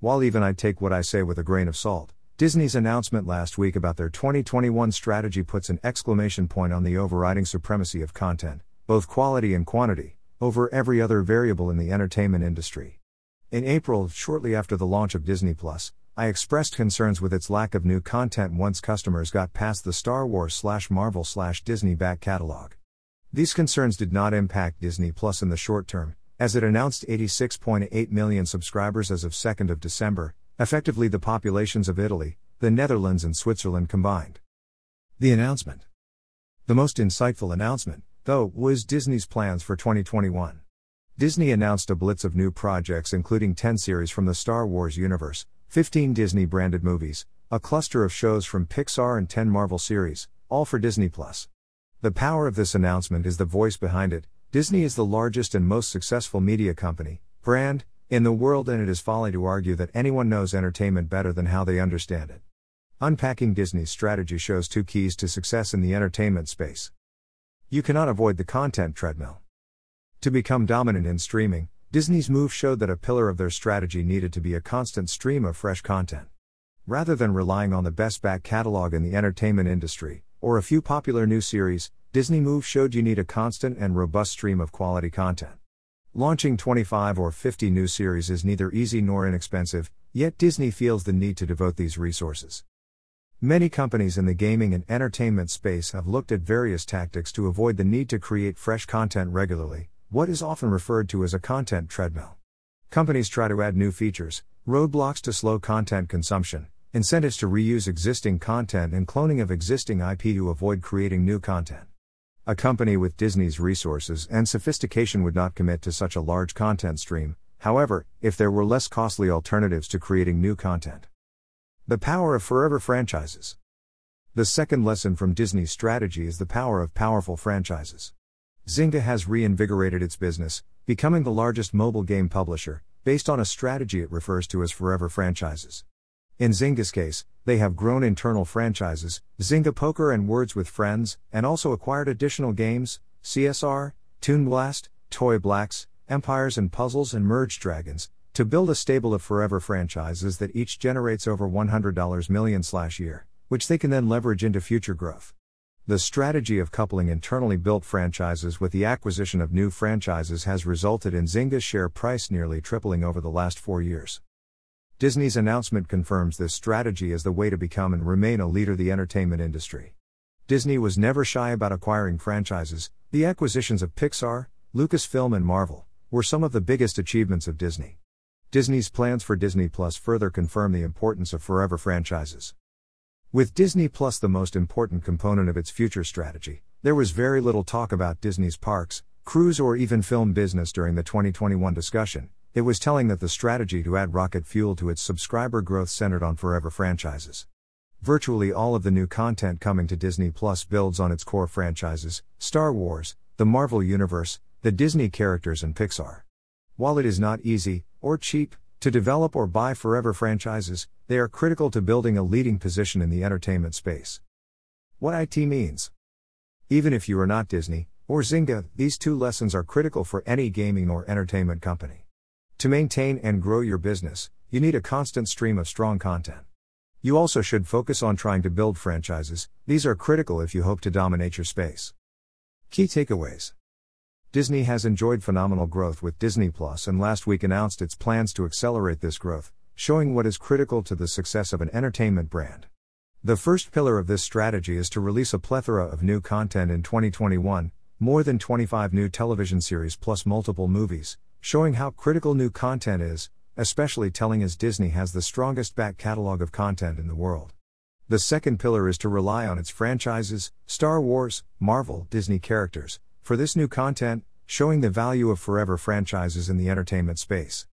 While even I'd take what I say with a grain of salt, Disney's announcement last week about their 2021 strategy puts an exclamation point on the overriding supremacy of content, both quality and quantity, over every other variable in the entertainment industry. In April, shortly after the launch of Disney Plus, I expressed concerns with its lack of new content once customers got past the Star Wars slash Marvel slash Disney back catalog. These concerns did not impact Disney Plus in the short term, as it announced 86.8 million subscribers as of 2nd of December, effectively the populations of Italy, the Netherlands and Switzerland combined. The announcement. The most insightful announcement, though, was Disney's plans for 2021. Disney announced a blitz of new projects including 10 series from the Star Wars universe, 15 Disney branded movies, a cluster of shows from Pixar and 10 Marvel series, all for Disney Plus. The power of this announcement is the voice behind it. Disney is the largest and most successful media company, brand, in the world, and it is folly to argue that anyone knows entertainment better than how they understand it. Unpacking Disney's strategy shows two keys to success in the entertainment space. You cannot avoid the content treadmill. To become dominant in streaming, Disney's move showed that a pillar of their strategy needed to be a constant stream of fresh content. Rather than relying on the best back catalog in the entertainment industry, or a few popular new series, Disney Move showed you need a constant and robust stream of quality content. Launching 25 or 50 new series is neither easy nor inexpensive, yet Disney feels the need to devote these resources. Many companies in the gaming and entertainment space have looked at various tactics to avoid the need to create fresh content regularly, what is often referred to as a content treadmill. Companies try to add new features, roadblocks to slow content consumption, incentives to reuse existing content, and cloning of existing IP to avoid creating new content. A company with Disney's resources and sophistication would not commit to such a large content stream, however, if there were less costly alternatives to creating new content. The power of forever franchises. The second lesson from Disney's strategy is the power of powerful franchises. Zynga has reinvigorated its business, becoming the largest mobile game publisher, based on a strategy it refers to as forever franchises. In Zynga's case, they have grown internal franchises, Zynga Poker and Words with Friends, and also acquired additional games, CSR, Toon Blast, Toy Blast, Empires and Puzzles, and Merge Dragons, to build a stable of forever franchises that each generates over $100 million slash year, which they can then leverage into future growth. The strategy of coupling internally built franchises with the acquisition of new franchises has resulted in Zynga's share price nearly tripling over the last four years. Disney's announcement confirms this strategy as the way to become and remain a leader the entertainment industry. Disney was never shy about acquiring franchises. The acquisitions of Pixar, Lucasfilm and Marvel were some of the biggest achievements of Disney. Disney's plans for Disney Plus further confirm the importance of forever franchises. With Disney Plus the most important component of its future strategy, there was very little talk about Disney's parks, cruise, or even film business during the 2021 discussion. It was telling that the strategy to add rocket fuel to its subscriber growth centered on forever franchises. Virtually all of the new content coming to Disney Plus builds on its core franchises Star Wars, the Marvel Universe, the Disney characters, and Pixar. While it is not easy, or cheap, to develop or buy forever franchises, they are critical to building a leading position in the entertainment space. What IT means. Even if you are not Disney, or Zynga, these two lessons are critical for any gaming or entertainment company. To maintain and grow your business, you need a constant stream of strong content. You also should focus on trying to build franchises, these are critical if you hope to dominate your space. Key takeaways Disney has enjoyed phenomenal growth with Disney Plus and last week announced its plans to accelerate this growth, showing what is critical to the success of an entertainment brand. The first pillar of this strategy is to release a plethora of new content in 2021, more than 25 new television series plus multiple movies, showing how critical new content is, especially telling as Disney has the strongest back catalog of content in the world. The second pillar is to rely on its franchises, Star Wars, Marvel, Disney characters, for this new content, showing the value of forever franchises in the entertainment space.